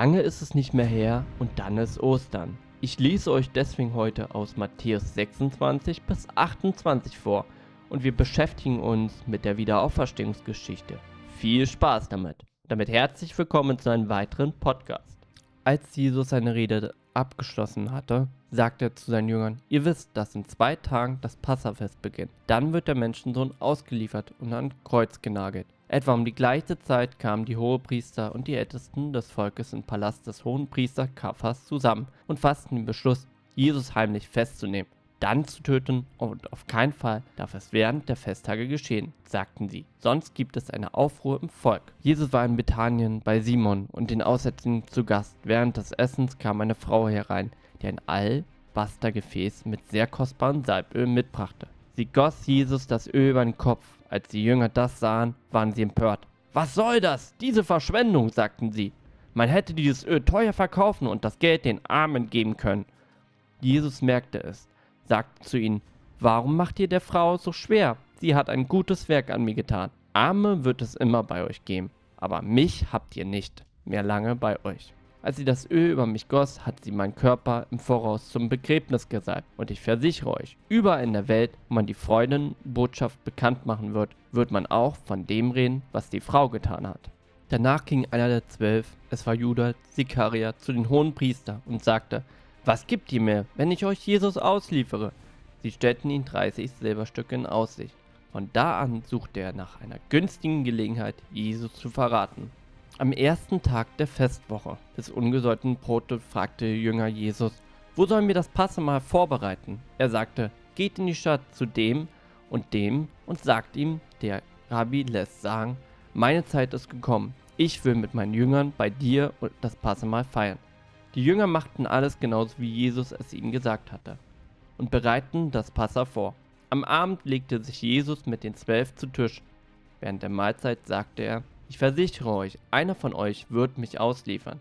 Lange ist es nicht mehr her und dann ist Ostern. Ich lese euch deswegen heute aus Matthäus 26 bis 28 vor und wir beschäftigen uns mit der Wiederauferstehungsgeschichte. Viel Spaß damit. Damit herzlich willkommen zu einem weiteren Podcast. Als Jesus seine Rede abgeschlossen hatte, sagte er zu seinen Jüngern, ihr wisst, dass in zwei Tagen das Passafest beginnt. Dann wird der Menschensohn ausgeliefert und an Kreuz genagelt. Etwa um die gleiche Zeit kamen die Hohepriester und die Ältesten des Volkes im Palast des Hohenpriester Kaphas zusammen und fassten den Beschluss, Jesus heimlich festzunehmen, dann zu töten und auf keinen Fall darf es während der Festtage geschehen, sagten sie. Sonst gibt es eine Aufruhr im Volk. Jesus war in Bethanien bei Simon und den Aussätzigen zu Gast. Während des Essens kam eine Frau herein, die ein Albastergefäß mit sehr kostbarem Salböl mitbrachte. Sie goss Jesus das Öl über den Kopf als die Jünger das sahen, waren sie empört. Was soll das? Diese Verschwendung, sagten sie. Man hätte dieses Öl teuer verkaufen und das Geld den Armen geben können. Jesus merkte es, sagte zu ihnen, Warum macht ihr der Frau so schwer? Sie hat ein gutes Werk an mir getan. Arme wird es immer bei euch geben, aber mich habt ihr nicht mehr lange bei euch. Als sie das Öl über mich goss, hat sie meinen Körper im Voraus zum Begräbnis gesalbt. Und ich versichere euch, überall in der Welt, wo man die Freudenbotschaft bekannt machen wird, wird man auch von dem reden, was die Frau getan hat. Danach ging einer der zwölf, es war Judas Sikaria, zu den hohen Priester und sagte, was gibt ihr mir, wenn ich euch Jesus ausliefere? Sie stellten ihm 30 Silberstücke in Aussicht. Von da an suchte er nach einer günstigen Gelegenheit, Jesus zu verraten. Am ersten Tag der Festwoche des ungesäuerten Brotes fragte der Jünger Jesus, wo sollen wir das Passamal vorbereiten? Er sagte, geht in die Stadt zu dem und dem und sagt ihm, der Rabbi lässt sagen, meine Zeit ist gekommen. Ich will mit meinen Jüngern bei dir das Passamal feiern. Die Jünger machten alles genauso wie Jesus es ihnen gesagt hatte und bereiten das Passa vor. Am Abend legte sich Jesus mit den Zwölf zu Tisch. Während der Mahlzeit sagte er, ich versichere euch, einer von euch wird mich ausliefern.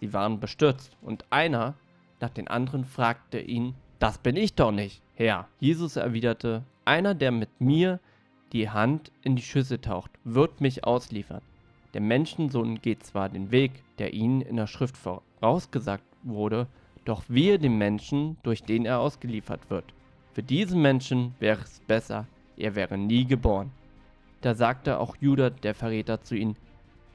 Sie waren bestürzt, und einer nach den anderen fragte ihn, das bin ich doch nicht, Herr. Jesus erwiderte, einer, der mit mir die Hand in die Schüssel taucht, wird mich ausliefern. Der Menschensohn geht zwar den Weg, der ihnen in der Schrift vorausgesagt wurde, doch wehe dem Menschen, durch den er ausgeliefert wird. Für diesen Menschen wäre es besser, er wäre nie geboren. Da sagte auch Judah, der Verräter, zu ihnen,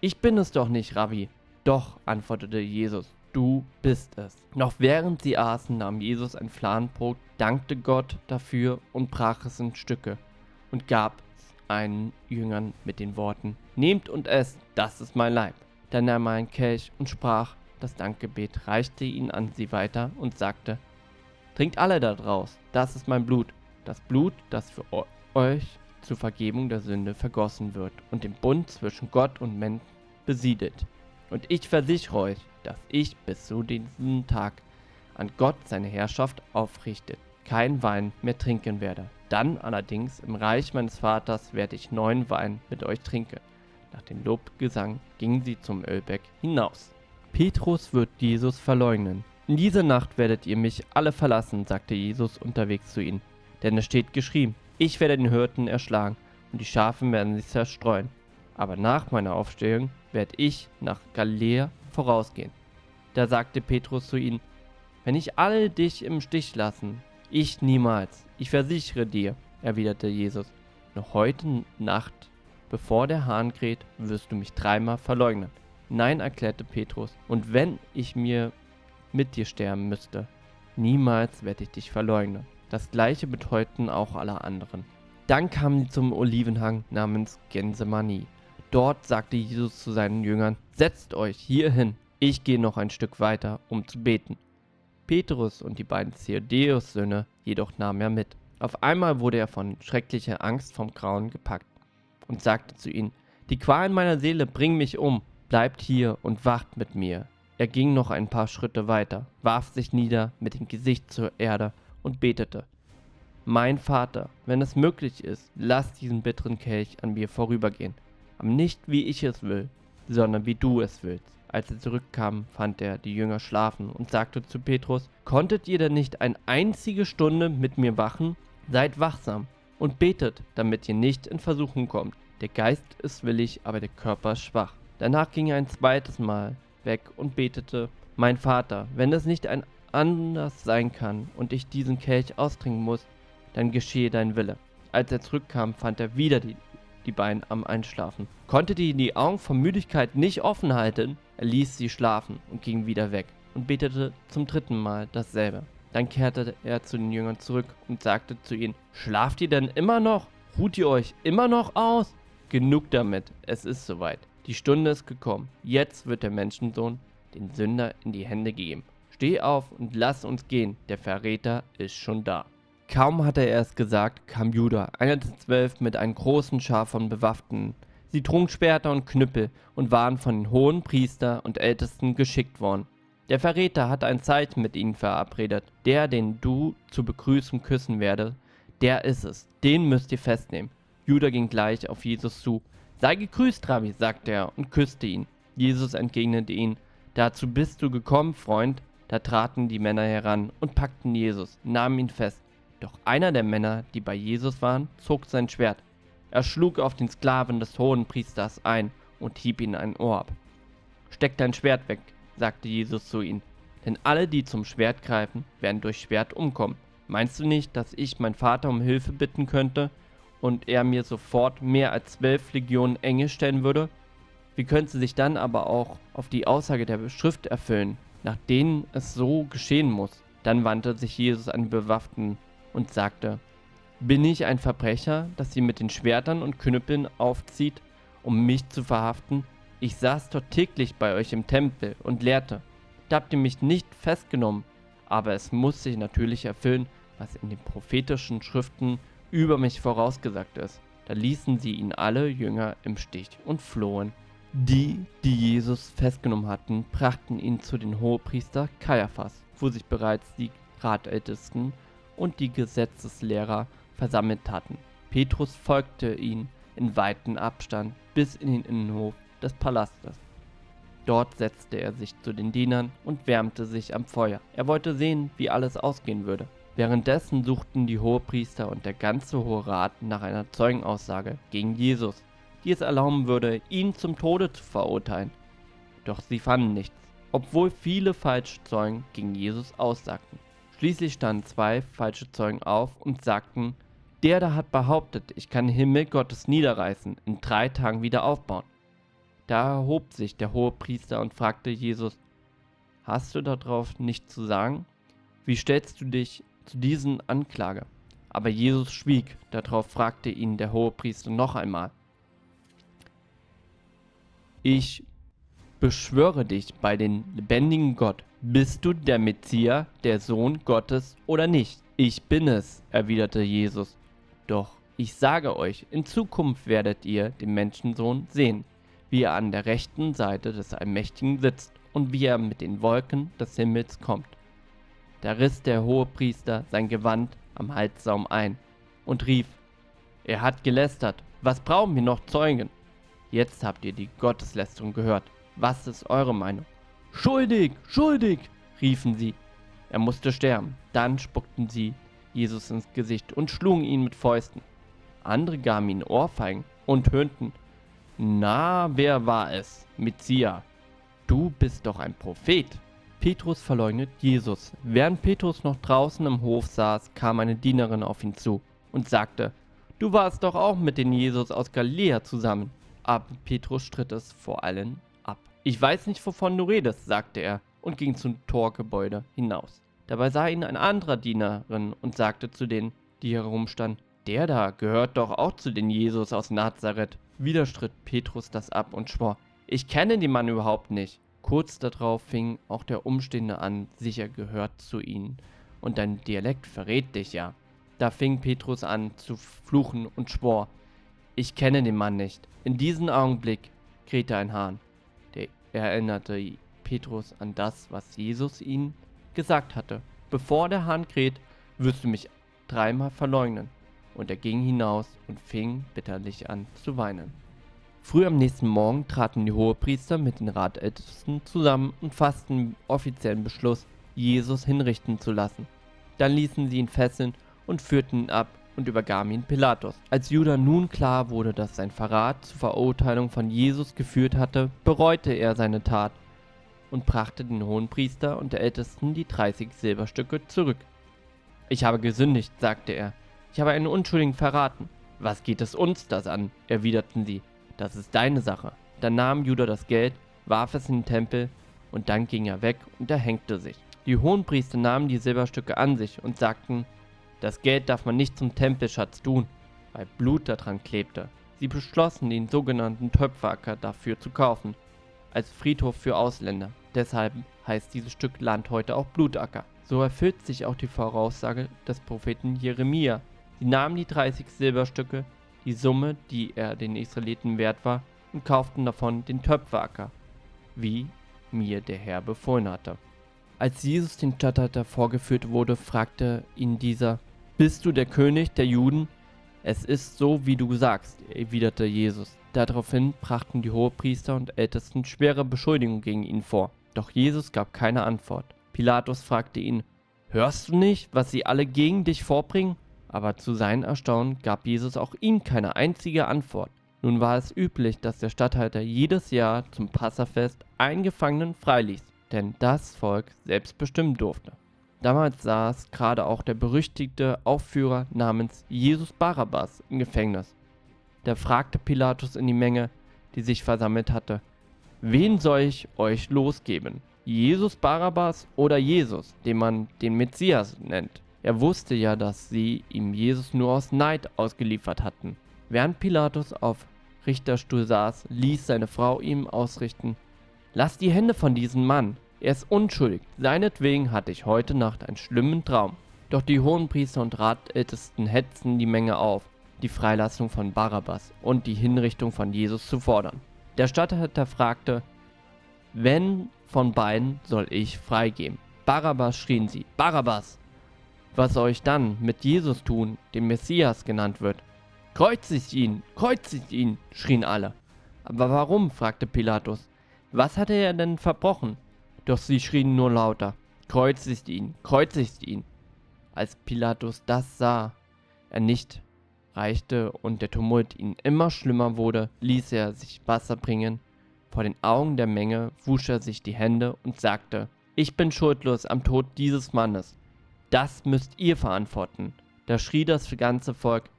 Ich bin es doch nicht, Rabbi. Doch, antwortete Jesus, du bist es. Noch während sie aßen, nahm Jesus ein Fladenbrot, dankte Gott dafür und brach es in Stücke und gab es einen Jüngern mit den Worten, Nehmt und esst, das ist mein Leib. Dann nahm er einen Kelch und sprach das Dankgebet, reichte ihn an sie weiter und sagte, Trinkt alle daraus, das ist mein Blut, das Blut, das für euch zur Vergebung der Sünde vergossen wird und den Bund zwischen Gott und Menschen besiedelt. Und ich versichere euch, dass ich bis zu diesem Tag an Gott seine Herrschaft aufrichtet, kein Wein mehr trinken werde. Dann allerdings im Reich meines Vaters werde ich neuen Wein mit euch trinken. Nach dem Lobgesang gingen sie zum Ölbeck hinaus. Petrus wird Jesus verleugnen. In dieser Nacht werdet ihr mich alle verlassen, sagte Jesus unterwegs zu ihnen. Denn es steht geschrieben, ich werde den Hirten erschlagen und die Schafe werden sich zerstreuen. Aber nach meiner Aufstehung werde ich nach Galiläa vorausgehen. Da sagte Petrus zu ihnen, wenn ich alle dich im Stich lassen, ich niemals, ich versichere dir, erwiderte Jesus, noch heute Nacht, bevor der Hahn kräht, wirst du mich dreimal verleugnen. Nein, erklärte Petrus, und wenn ich mir mit dir sterben müsste, niemals werde ich dich verleugnen. Das gleiche bedeuteten auch alle anderen. Dann kamen sie zum Olivenhang namens Gänsemani. Dort sagte Jesus zu seinen Jüngern, setzt euch hier hin, ich gehe noch ein Stück weiter, um zu beten. Petrus und die beiden Zeodeus-Söhne jedoch nahm er mit. Auf einmal wurde er von schrecklicher Angst vom Grauen gepackt und sagte zu ihnen, die Qualen meiner Seele bringen mich um, bleibt hier und wacht mit mir. Er ging noch ein paar Schritte weiter, warf sich nieder mit dem Gesicht zur Erde und betete. Mein Vater, wenn es möglich ist, lass diesen bitteren Kelch an mir vorübergehen, aber nicht wie ich es will, sondern wie du es willst. Als er zurückkam, fand er die Jünger schlafen und sagte zu Petrus, konntet ihr denn nicht eine einzige Stunde mit mir wachen? Seid wachsam und betet, damit ihr nicht in Versuchung kommt. Der Geist ist willig, aber der Körper schwach. Danach ging er ein zweites Mal weg und betete, Mein Vater, wenn es nicht ein anders sein kann und ich diesen Kelch austrinken muss, dann geschehe dein Wille. Als er zurückkam, fand er wieder die, die beiden am Einschlafen. Konnte die die Augen vor Müdigkeit nicht offen halten, er ließ sie schlafen und ging wieder weg und betete zum dritten Mal dasselbe. Dann kehrte er zu den Jüngern zurück und sagte zu ihnen, Schlaft ihr denn immer noch? Ruht ihr euch immer noch aus? Genug damit, es ist soweit. Die Stunde ist gekommen. Jetzt wird der Menschensohn den Sünder in die Hände geben. Steh auf und lass uns gehen, der Verräter ist schon da. Kaum hatte er es gesagt, kam Judah, einer der zwölf, mit einem großen Schar von Bewaffneten. Sie trugen Schwerter und Knüppel und waren von den hohen Priester und Ältesten geschickt worden. Der Verräter hatte ein Zeichen mit ihnen verabredet. Der, den du zu begrüßen küssen werde, der ist es. Den müsst ihr festnehmen. Judah ging gleich auf Jesus zu. Sei gegrüßt, Rabbi, sagte er und küsste ihn. Jesus entgegnete ihn. Dazu bist du gekommen, Freund. Da traten die Männer heran und packten Jesus, nahmen ihn fest. Doch einer der Männer, die bei Jesus waren, zog sein Schwert. Er schlug auf den Sklaven des hohen Priesters ein und hieb ihn ein Ohr ab. Steck dein Schwert weg, sagte Jesus zu ihnen, denn alle, die zum Schwert greifen, werden durch Schwert umkommen. Meinst du nicht, dass ich meinen Vater um Hilfe bitten könnte und er mir sofort mehr als zwölf Legionen Engel stellen würde? Wie könnte sich dann aber auch auf die Aussage der Schrift erfüllen, nach denen es so geschehen muss? Dann wandte sich Jesus an die Bewaffneten und sagte, Bin ich ein Verbrecher, das sie mit den Schwertern und Knüppeln aufzieht, um mich zu verhaften? Ich saß dort täglich bei euch im Tempel und lehrte. Da habt ihr mich nicht festgenommen, aber es muss sich natürlich erfüllen, was in den prophetischen Schriften über mich vorausgesagt ist. Da ließen sie ihn alle Jünger im Stich und flohen. Die, die Jesus festgenommen hatten, brachten ihn zu den Hohepriester Kaiaphas, wo sich bereits die Ratältesten und die Gesetzeslehrer versammelt hatten. Petrus folgte ihnen in weiten Abstand bis in den Innenhof des Palastes. Dort setzte er sich zu den Dienern und wärmte sich am Feuer. Er wollte sehen, wie alles ausgehen würde. Währenddessen suchten die Hohepriester und der ganze Hohe Rat nach einer Zeugenaussage gegen Jesus, die es erlauben würde, ihn zum Tode zu verurteilen. Doch sie fanden nichts, obwohl viele falsche Zeugen gegen Jesus aussagten. Schließlich standen zwei falsche Zeugen auf und sagten, der da hat behauptet, ich kann den Himmel Gottes niederreißen, in drei Tagen wieder aufbauen. Da erhob sich der hohe Priester und fragte Jesus, hast du darauf nichts zu sagen? Wie stellst du dich zu diesen Anklage? Aber Jesus schwieg, darauf fragte ihn der hohe Priester noch einmal. Ich beschwöre dich bei den lebendigen Gott, bist du der Messias, der Sohn Gottes oder nicht? Ich bin es, erwiderte Jesus. Doch ich sage euch, in Zukunft werdet ihr den Menschensohn sehen, wie er an der rechten Seite des Allmächtigen sitzt und wie er mit den Wolken des Himmels kommt. Da riss der Hohepriester sein Gewand am Halssaum ein und rief, er hat gelästert, was brauchen wir noch Zeugen? Jetzt habt ihr die Gotteslästerung gehört. Was ist eure Meinung? Schuldig, schuldig, riefen sie. Er musste sterben. Dann spuckten sie Jesus ins Gesicht und schlugen ihn mit Fäusten. Andere gaben ihm Ohrfeigen und höhnten. Na, wer war es? Messias. Du bist doch ein Prophet. Petrus verleugnet Jesus. Während Petrus noch draußen im Hof saß, kam eine Dienerin auf ihn zu und sagte, Du warst doch auch mit dem Jesus aus Galiläa zusammen. Aber Petrus stritt es vor allen ich weiß nicht, wovon du redest, sagte er und ging zum Torgebäude hinaus. Dabei sah ihn ein anderer Dienerin und sagte zu denen, die herumstanden, der da gehört doch auch zu den Jesus aus Nazareth. Wieder stritt Petrus das ab und schwor, ich kenne den Mann überhaupt nicht. Kurz darauf fing auch der Umstehende an, sicher gehört zu ihnen. Und dein Dialekt verrät dich ja. Da fing Petrus an zu fluchen und schwor, ich kenne den Mann nicht. In diesem Augenblick krähte ein Hahn. Er erinnerte Petrus an das, was Jesus ihm gesagt hatte. Bevor der Hahn kräht, wirst du mich dreimal verleugnen. Und er ging hinaus und fing bitterlich an zu weinen. Früh am nächsten Morgen traten die Hohepriester mit den Ratältesten zusammen und fassten offiziellen Beschluss, Jesus hinrichten zu lassen. Dann ließen sie ihn fesseln und führten ihn ab und übergaben ihn Pilatus. Als Judah nun klar wurde, dass sein Verrat zur Verurteilung von Jesus geführt hatte, bereute er seine Tat. und brachte den Hohenpriester und der Ältesten die 30 Silberstücke zurück. Ich habe gesündigt, sagte er. Ich habe einen Unschuldigen verraten. Was geht es uns das an? erwiderten sie. Das ist deine Sache. Dann nahm Judah das Geld, warf es in den Tempel und dann ging er weg und erhängte sich. Die Hohenpriester nahmen die Silberstücke an sich und sagten, das Geld darf man nicht zum Tempelschatz tun, weil Blut daran klebte. Sie beschlossen, den sogenannten Töpferacker dafür zu kaufen, als Friedhof für Ausländer. Deshalb heißt dieses Stück Land heute auch Blutacker. So erfüllt sich auch die Voraussage des Propheten Jeremia. Sie nahmen die 30 Silberstücke, die Summe, die er den Israeliten wert war, und kauften davon den Töpferacker, wie mir der Herr befohlen hatte. Als Jesus den Statthalter vorgeführt wurde, fragte ihn dieser, Bist du der König der Juden? Es ist so, wie du sagst, erwiderte Jesus. Daraufhin brachten die Hohepriester und Ältesten schwere Beschuldigungen gegen ihn vor. Doch Jesus gab keine Antwort. Pilatus fragte ihn, Hörst du nicht, was sie alle gegen dich vorbringen? Aber zu seinem Erstaunen gab Jesus auch ihm keine einzige Antwort. Nun war es üblich, dass der Statthalter jedes Jahr zum Passafest einen Gefangenen freiließ, denn das Volk selbst bestimmen durfte. Damals saß gerade auch der berüchtigte Aufführer namens Jesus Barabbas im Gefängnis. Da fragte Pilatus in die Menge, die sich versammelt hatte, wen soll ich euch losgeben? Jesus Barabbas oder Jesus, den man den Messias nennt? Er wusste ja, dass sie ihm Jesus nur aus Neid ausgeliefert hatten. Während Pilatus auf Richterstuhl saß, ließ seine Frau ihm ausrichten, Lass die Hände von diesem Mann, er ist unschuldig, seinetwegen hatte ich heute Nacht einen schlimmen Traum. Doch die Hohenpriester und Ratältesten hetzten die Menge auf, die Freilassung von Barabbas und die Hinrichtung von Jesus zu fordern. Der Statthalter fragte, wenn von beiden soll ich freigeben? Barabbas schrien sie, Barabbas! Was soll ich dann mit Jesus tun, dem Messias genannt wird? Kreuzigt ihn, kreuzigt ihn, schrien alle. Aber warum? fragte Pilatus. Was hatte er denn verbrochen? Doch sie schrien nur lauter, kreuzigt ihn, kreuzigt ihn. Als Pilatus das sah, er nicht reichte und der Tumult ihn immer schlimmer wurde, ließ er sich Wasser bringen. Vor den Augen der Menge wusch er sich die Hände und sagte, ich bin schuldlos am Tod dieses Mannes. Das müsst ihr verantworten. Da schrie das ganze Volk,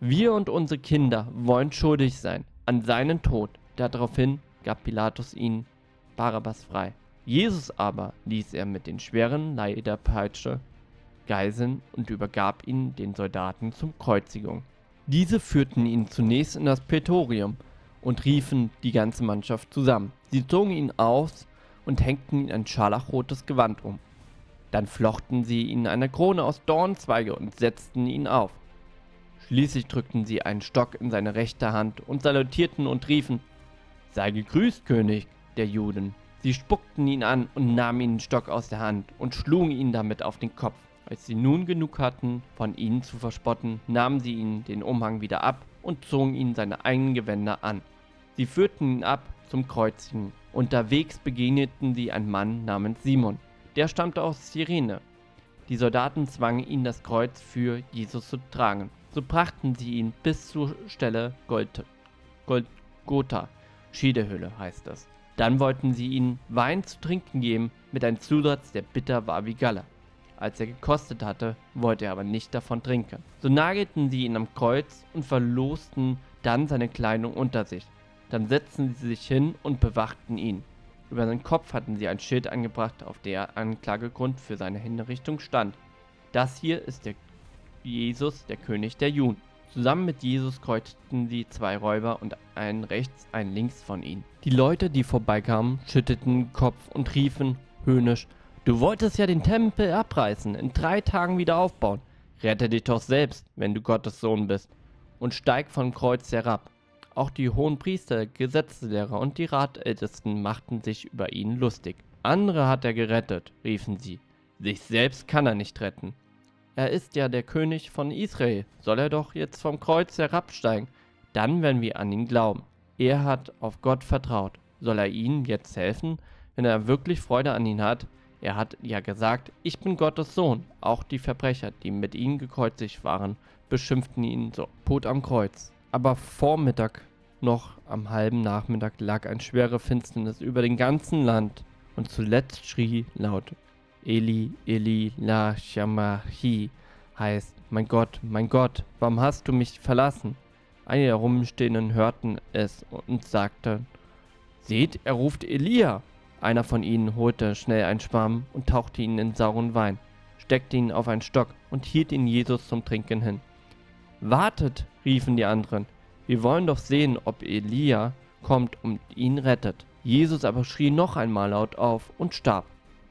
wir und unsere Kinder wollen schuldig sein an seinen Tod. Daraufhin gab Pilatus ihn Barabbas frei. Jesus aber ließ er mit den schweren Lederpeitsche geiseln und übergab ihn den Soldaten zum Kreuzigung. Diese führten ihn zunächst in das Prätorium und riefen die ganze Mannschaft zusammen. Sie zogen ihn aus und hängten ihn ein scharlachrotes Gewand um. Dann flochten sie ihn eine Krone aus Dornzweige und setzten ihn auf. Schließlich drückten sie einen Stock in seine rechte Hand und salutierten und riefen, Sei gegrüßt, König der Juden. Sie spuckten ihn an und nahmen ihn den Stock aus der Hand und schlugen ihn damit auf den Kopf. Als sie nun genug hatten, von ihnen zu verspotten, nahmen sie ihn den Umhang wieder ab und zogen ihn seine eigenen Gewänder an. Sie führten ihn ab zum Kreuzigen. Unterwegs begegneten sie einen Mann namens Simon. Der stammte aus Cyrene. Die Soldaten zwangen ihn, das Kreuz für Jesus zu tragen. So brachten sie ihn bis zur Stelle Gold, Goldgotha, Schiedehöhle heißt es. Dann wollten sie ihm Wein zu trinken geben mit einem Zusatz, der bitter war wie Galle. Als er gekostet hatte, wollte er aber nicht davon trinken. So nagelten sie ihn am Kreuz und verlosten dann seine Kleidung unter sich. Dann setzten sie sich hin und bewachten ihn. Über seinen Kopf hatten sie ein Schild angebracht, auf der Anklagegrund für seine Hinrichtung stand. Das hier ist der Jesus, der König der Juden. Zusammen mit Jesus kreuzten sie zwei Räuber und einen rechts, einen links von ihnen. Die Leute, die vorbeikamen, schütteten den Kopf und riefen höhnisch, Du wolltest ja den Tempel abreißen, in drei Tagen wieder aufbauen. Rette dich doch selbst, wenn du Gottes Sohn bist, und steig vom Kreuz herab. Auch die hohen Priester, Gesetzeslehrer und die Ratältesten machten sich über ihn lustig. Andere hat er gerettet, riefen sie. Sich selbst kann er nicht retten. Er ist ja der König von Israel. Soll er doch jetzt vom Kreuz herabsteigen? Dann werden wir an ihn glauben. Er hat auf Gott vertraut. Soll er ihnen jetzt helfen, wenn er wirklich Freude an ihn hat? Er hat ja gesagt, ich bin Gottes Sohn. Auch die Verbrecher, die mit ihm gekreuzigt waren, beschimpften ihn so. Tod am Kreuz. Aber Vormittag, noch am halben Nachmittag, lag ein schwere Finsternis über dem ganzen Land und zuletzt schrie laut Eli, Eli, la Shamahi, heißt, mein Gott, mein Gott, warum hast du mich verlassen? Einige der Rumstehenden hörten es und sagten, Seht, er ruft Elia. Einer von ihnen holte schnell einen Schwamm und tauchte ihn in sauren Wein, steckte ihn auf einen Stock und hielt ihn Jesus zum Trinken hin. Wartet, riefen die anderen, wir wollen doch sehen, ob Elia kommt und ihn rettet. Jesus aber schrie noch einmal laut auf und starb.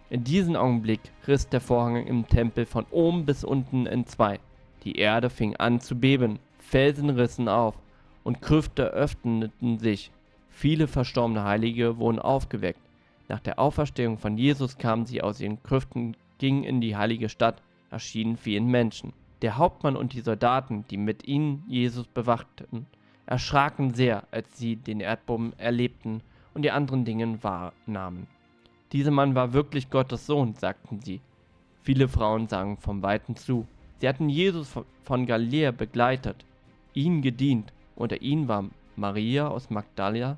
In diesem Augenblick riss der Vorhang im Tempel von oben bis unten in zwei. Die Erde fing an zu beben, Felsen rissen auf und Krüfte öffneten sich. Viele verstorbene Heilige wurden aufgeweckt. Nach der Auferstehung von Jesus kamen sie aus ihren Krüften, gingen in die heilige Stadt, erschienen vielen Menschen. Der Hauptmann und die Soldaten, die mit ihnen Jesus bewachten, erschraken sehr, als sie den Erdboden erlebten und die anderen Dinge wahrnahmen. Dieser Mann war wirklich Gottes Sohn, sagten sie. Viele Frauen sangen vom Weiten zu. Sie hatten Jesus von Galiläa begleitet, ihn gedient. Unter ihnen war Maria aus Magdala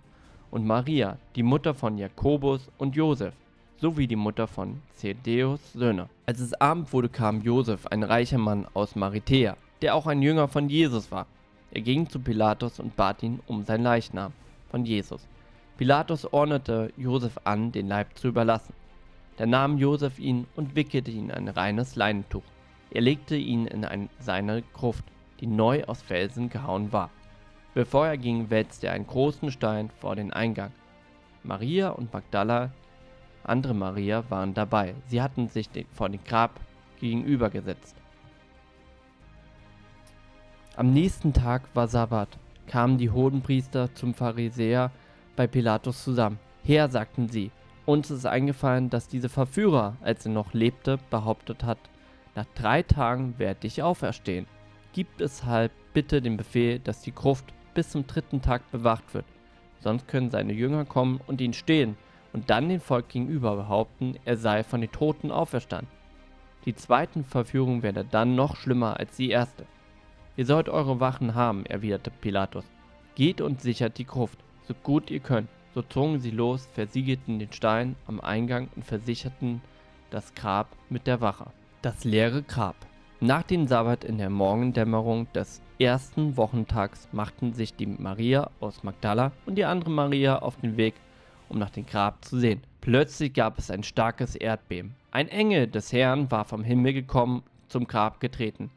und Maria, die Mutter von Jakobus und Josef, sowie die Mutter von Zedeus Söhne. Als es Abend wurde, kam Josef, ein reicher Mann aus Marithäa, der auch ein Jünger von Jesus war. Er ging zu Pilatus und bat ihn um sein Leichnam von Jesus. Pilatus ordnete Josef an, den Leib zu überlassen. Da nahm Josef ihn und wickelte ihn in ein reines Leinentuch. Er legte ihn in ein, seine Gruft, die neu aus Felsen gehauen war. Bevor er ging, wälzte er einen großen Stein vor den Eingang. Maria und Magdala, andere Maria, waren dabei. Sie hatten sich vor dem Grab gegenübergesetzt. Am nächsten Tag war Sabbat, kamen die Hohenpriester zum Pharisäer bei Pilatus zusammen. Herr, sagten sie, uns ist eingefallen, dass dieser Verführer, als er noch lebte, behauptet hat, nach drei Tagen werde ich auferstehen. Gibt es halt bitte den Befehl, dass die Gruft bis zum dritten Tag bewacht wird. Sonst können seine Jünger kommen und ihn stehlen und dann dem Volk gegenüber behaupten, er sei von den Toten auferstanden. Die zweite Verführung wäre dann noch schlimmer als die erste. Ihr sollt eure Wachen haben, erwiderte Pilatus. Geht und sichert die Gruft so gut ihr könnt. So zogen sie los, versiegelten den Stein am Eingang und versicherten das Grab mit der Wache. Das leere Grab. Nach dem Sabbat in der Morgendämmerung des ersten Wochentags machten sich die Maria aus Magdala und die andere Maria auf den Weg, um nach dem Grab zu sehen. Plötzlich gab es ein starkes Erdbeben. Ein Engel des Herrn war vom Himmel gekommen, zum Grab getreten.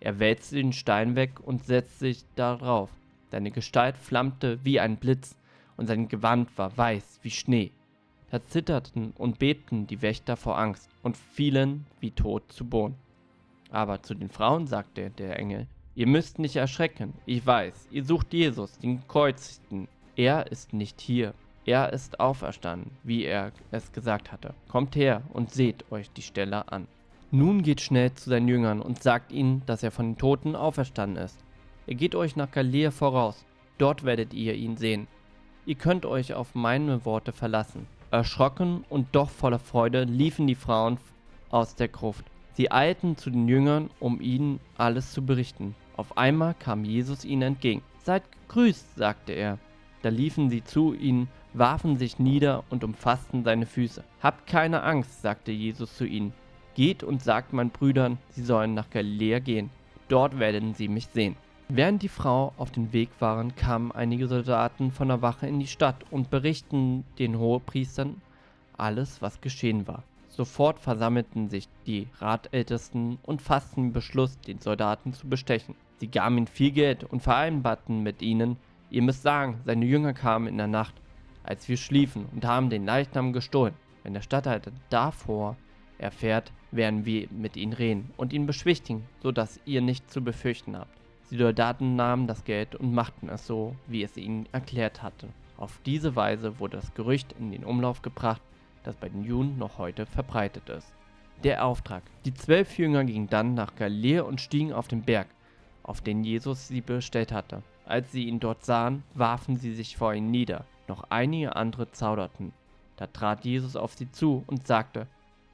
Er wälzte den Stein weg und setzte sich darauf. Seine Gestalt flammte wie ein Blitz und sein Gewand war weiß wie Schnee. Da zitterten und bebten die Wächter vor Angst und fielen wie tot zu Boden. Aber zu den Frauen sagte der Engel, ihr müsst nicht erschrecken, ich weiß, ihr sucht Jesus, den Gekreuzigten. Er ist nicht hier, er ist auferstanden, wie er es gesagt hatte. Kommt her und seht euch die Stelle an. Nun geht schnell zu seinen Jüngern und sagt ihnen, dass er von den Toten auferstanden ist. Er geht euch nach Galiläa voraus, dort werdet ihr ihn sehen. Ihr könnt euch auf meine Worte verlassen. Erschrocken und doch voller Freude liefen die Frauen aus der Gruft. Sie eilten zu den Jüngern, um ihnen alles zu berichten. Auf einmal kam Jesus ihnen entgegen. Seid gegrüßt, sagte er. Da liefen sie zu ihnen, warfen sich nieder und umfassten seine Füße. Habt keine Angst, sagte Jesus zu ihnen. Geht und sagt meinen Brüdern, sie sollen nach Galiläa gehen. Dort werden sie mich sehen. Während die Frau auf dem Weg waren, kamen einige Soldaten von der Wache in die Stadt und berichteten den Hohepriestern alles, was geschehen war. Sofort versammelten sich die Ratältesten und fassten den Beschluss, den Soldaten zu bestechen. Sie gaben ihnen viel Geld und vereinbarten mit ihnen, ihr müsst sagen, seine Jünger kamen in der Nacht, als wir schliefen, und haben den Leichnam gestohlen. Wenn der Statthalter davor erfährt, werden wir mit ihnen reden und ihn beschwichtigen, so dass ihr nichts zu befürchten habt. Die Soldaten nahmen das Geld und machten es so, wie es ihnen erklärt hatte. Auf diese Weise wurde das Gerücht in den Umlauf gebracht, das bei den Juden noch heute verbreitet ist. Der Auftrag. Die zwölf Jünger gingen dann nach Galiläa und stiegen auf den Berg, auf den Jesus sie bestellt hatte. Als sie ihn dort sahen, warfen sie sich vor ihm nieder. Noch einige andere zauderten. Da trat Jesus auf sie zu und sagte,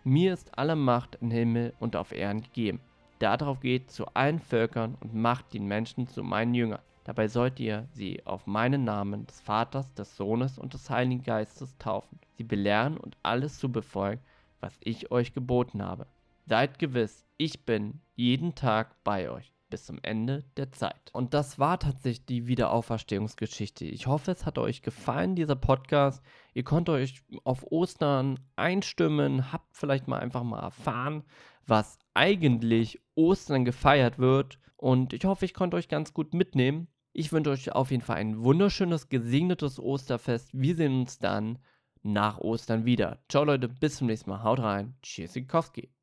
Mir ist alle Macht im Himmel und auf Erden gegeben. Darauf geht zu allen Völkern und macht die Menschen zu meinen Jüngern. Dabei sollt ihr sie auf meinen Namen des Vaters, des Sohnes und des Heiligen Geistes taufen, sie belehren und alles zu befolgen, was ich euch geboten habe. Seid gewiss, ich bin jeden Tag bei euch bis zum Ende der Zeit. Und das war tatsächlich die Wiederauferstehungsgeschichte. Ich hoffe, es hat euch gefallen, dieser Podcast. Ihr konntet euch auf Ostern einstimmen, habt vielleicht mal einfach mal erfahren, was eigentlich Ostern gefeiert wird. Und ich hoffe, ich konnte euch ganz gut mitnehmen. Ich wünsche euch auf jeden Fall ein wunderschönes, gesegnetes Osterfest. Wir sehen uns dann nach Ostern wieder. Ciao Leute, bis zum nächsten Mal. Haut rein. Tschüssikowski.